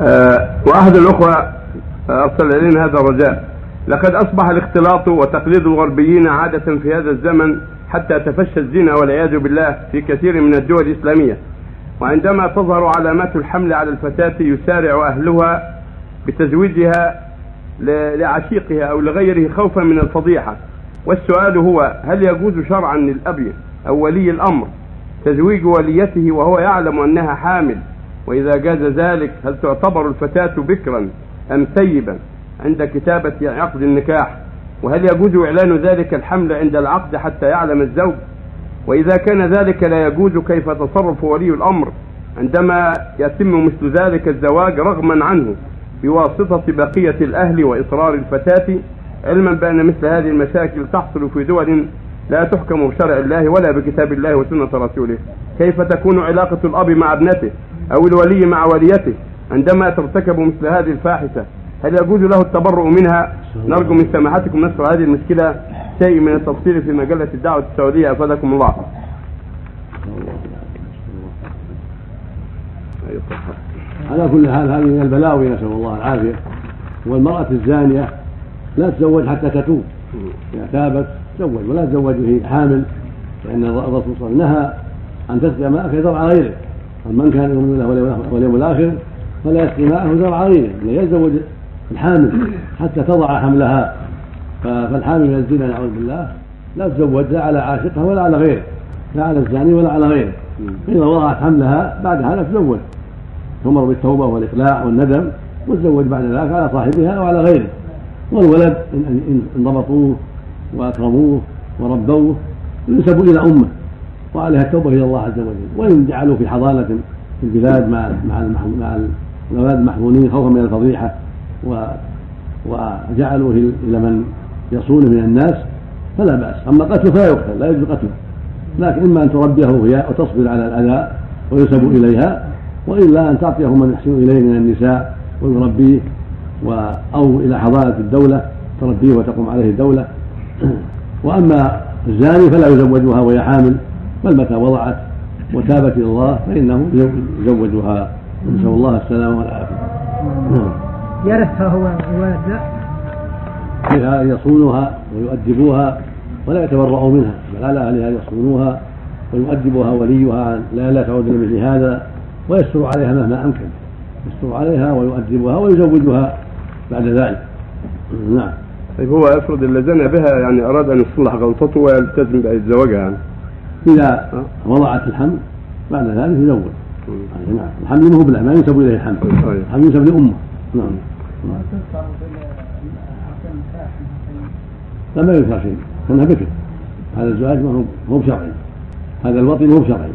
آه، وأحد الأخوة أرسل إلينا هذا الرجاء. لقد أصبح الاختلاط وتقليد الغربيين عادة في هذا الزمن حتى تفشى الزنا والعياذ بالله في كثير من الدول الإسلامية. وعندما تظهر علامات الحمل على الفتاة يسارع أهلها بتزويجها لعشيقها أو لغيره خوفا من الفضيحة. والسؤال هو هل يجوز شرعا للأب أو ولي الأمر تزويج وليته وهو يعلم أنها حامل وإذا جاز ذلك هل تعتبر الفتاة بكرا أم ثيبا عند كتابة عقد النكاح. وهل يجوز إعلان ذلك الحمل عند العقد حتى يعلم الزوج؟ وإذا كان ذلك لا يجوز كيف تصرف ولي الأمر عندما يتم مثل ذلك الزواج رغما عنه بواسطة بقية الأهل وإصرار الفتاة؟ علما بأن مثل هذه المشاكل تحصل في دول لا تحكم بشرع الله ولا بكتاب الله وسنة رسوله. كيف تكون علاقة الأب مع ابنته؟ أو الولي مع وليته عندما ترتكب مثل هذه الفاحشة هل يجوز له التبرؤ منها؟ نرجو من سماحتكم نشر هذه المشكلة شيء من التفصيل في مجلة الدعوة السعودية. أفادكم الله. على كل حال هذه من البلاوي نسأل الله العافية. والمرأة الزانية لا تزوج حتى تتوب. إذا تابت تزوج ولا تزوج وهي حامل لأن الرسول صلى الله عليه وسلم نهى أن تسقي ماءك زرع غيره. من كان يؤمن بالله واليوم الآخر فلا يسقي ماءه زرع غيره يتزوج الحامل حتى تضع حملها. فالحامل من الزنا نعوذ بالله. لا تزوج لا على عاشقها ولا على غيره لا على الزاني ولا على غيره. فإذا وضعت حملها بعد هذا تزوج تؤمر بالتوبة والإقلاع والندم وتزوج بعد ذلك على صاحبها أو على غيره. والولد إن ضبطوه وأكرموه وربوه ينسب إلى أمه. وعليها التوبة إلى الله عز وجل. وإن جعلوا في حضانة في البلاد مع مع مع الأولاد المحظونين خوفا من الفضيحة و وجعلوه إلى من يصونه من الناس فلا بأس. أما قتله فلا يقتل لا يجوز قتله. لكن إما أن تربيه وتصبر على الأذى وينسب إليها وإلا أن تعطيه من يحسن إليه من النساء ويربيه و أو إلى حضانة الدولة تربيه وتقوم عليه الدولة. وأما الزاني فلا يزوجها وهي حامل. بل متى وضعت وتابت إلى الله فإنه يزوجها. نسأل الله السلامة والعافية. نعم. يرثها هو الولد لا فيها يصونها ويؤدبوها ولا يتبرؤوا منها بل على أهلها أن يصونوها ويؤدبها وليها. لا لا تعود لمثل هذا. ويستر عليها مهما أمكن. يستر عليها ويؤدبها ويزوجها بعد ذلك. نعم. طيب هو افرض اللي زنى بها يعني أراد أن يصلح غلطته ويلتزم بزواجها. يعني إذا وضعت الحمل بعد ذلك يزوج. نعم الحمل ما هو ما ينسب إليه الحمل. الحمل ينسب لأمه. نعم. لا ما ينكر شيء. كانها بكر. هذا الزواج ما هو بشرعي. هذا الوطن ما هو بشرعي.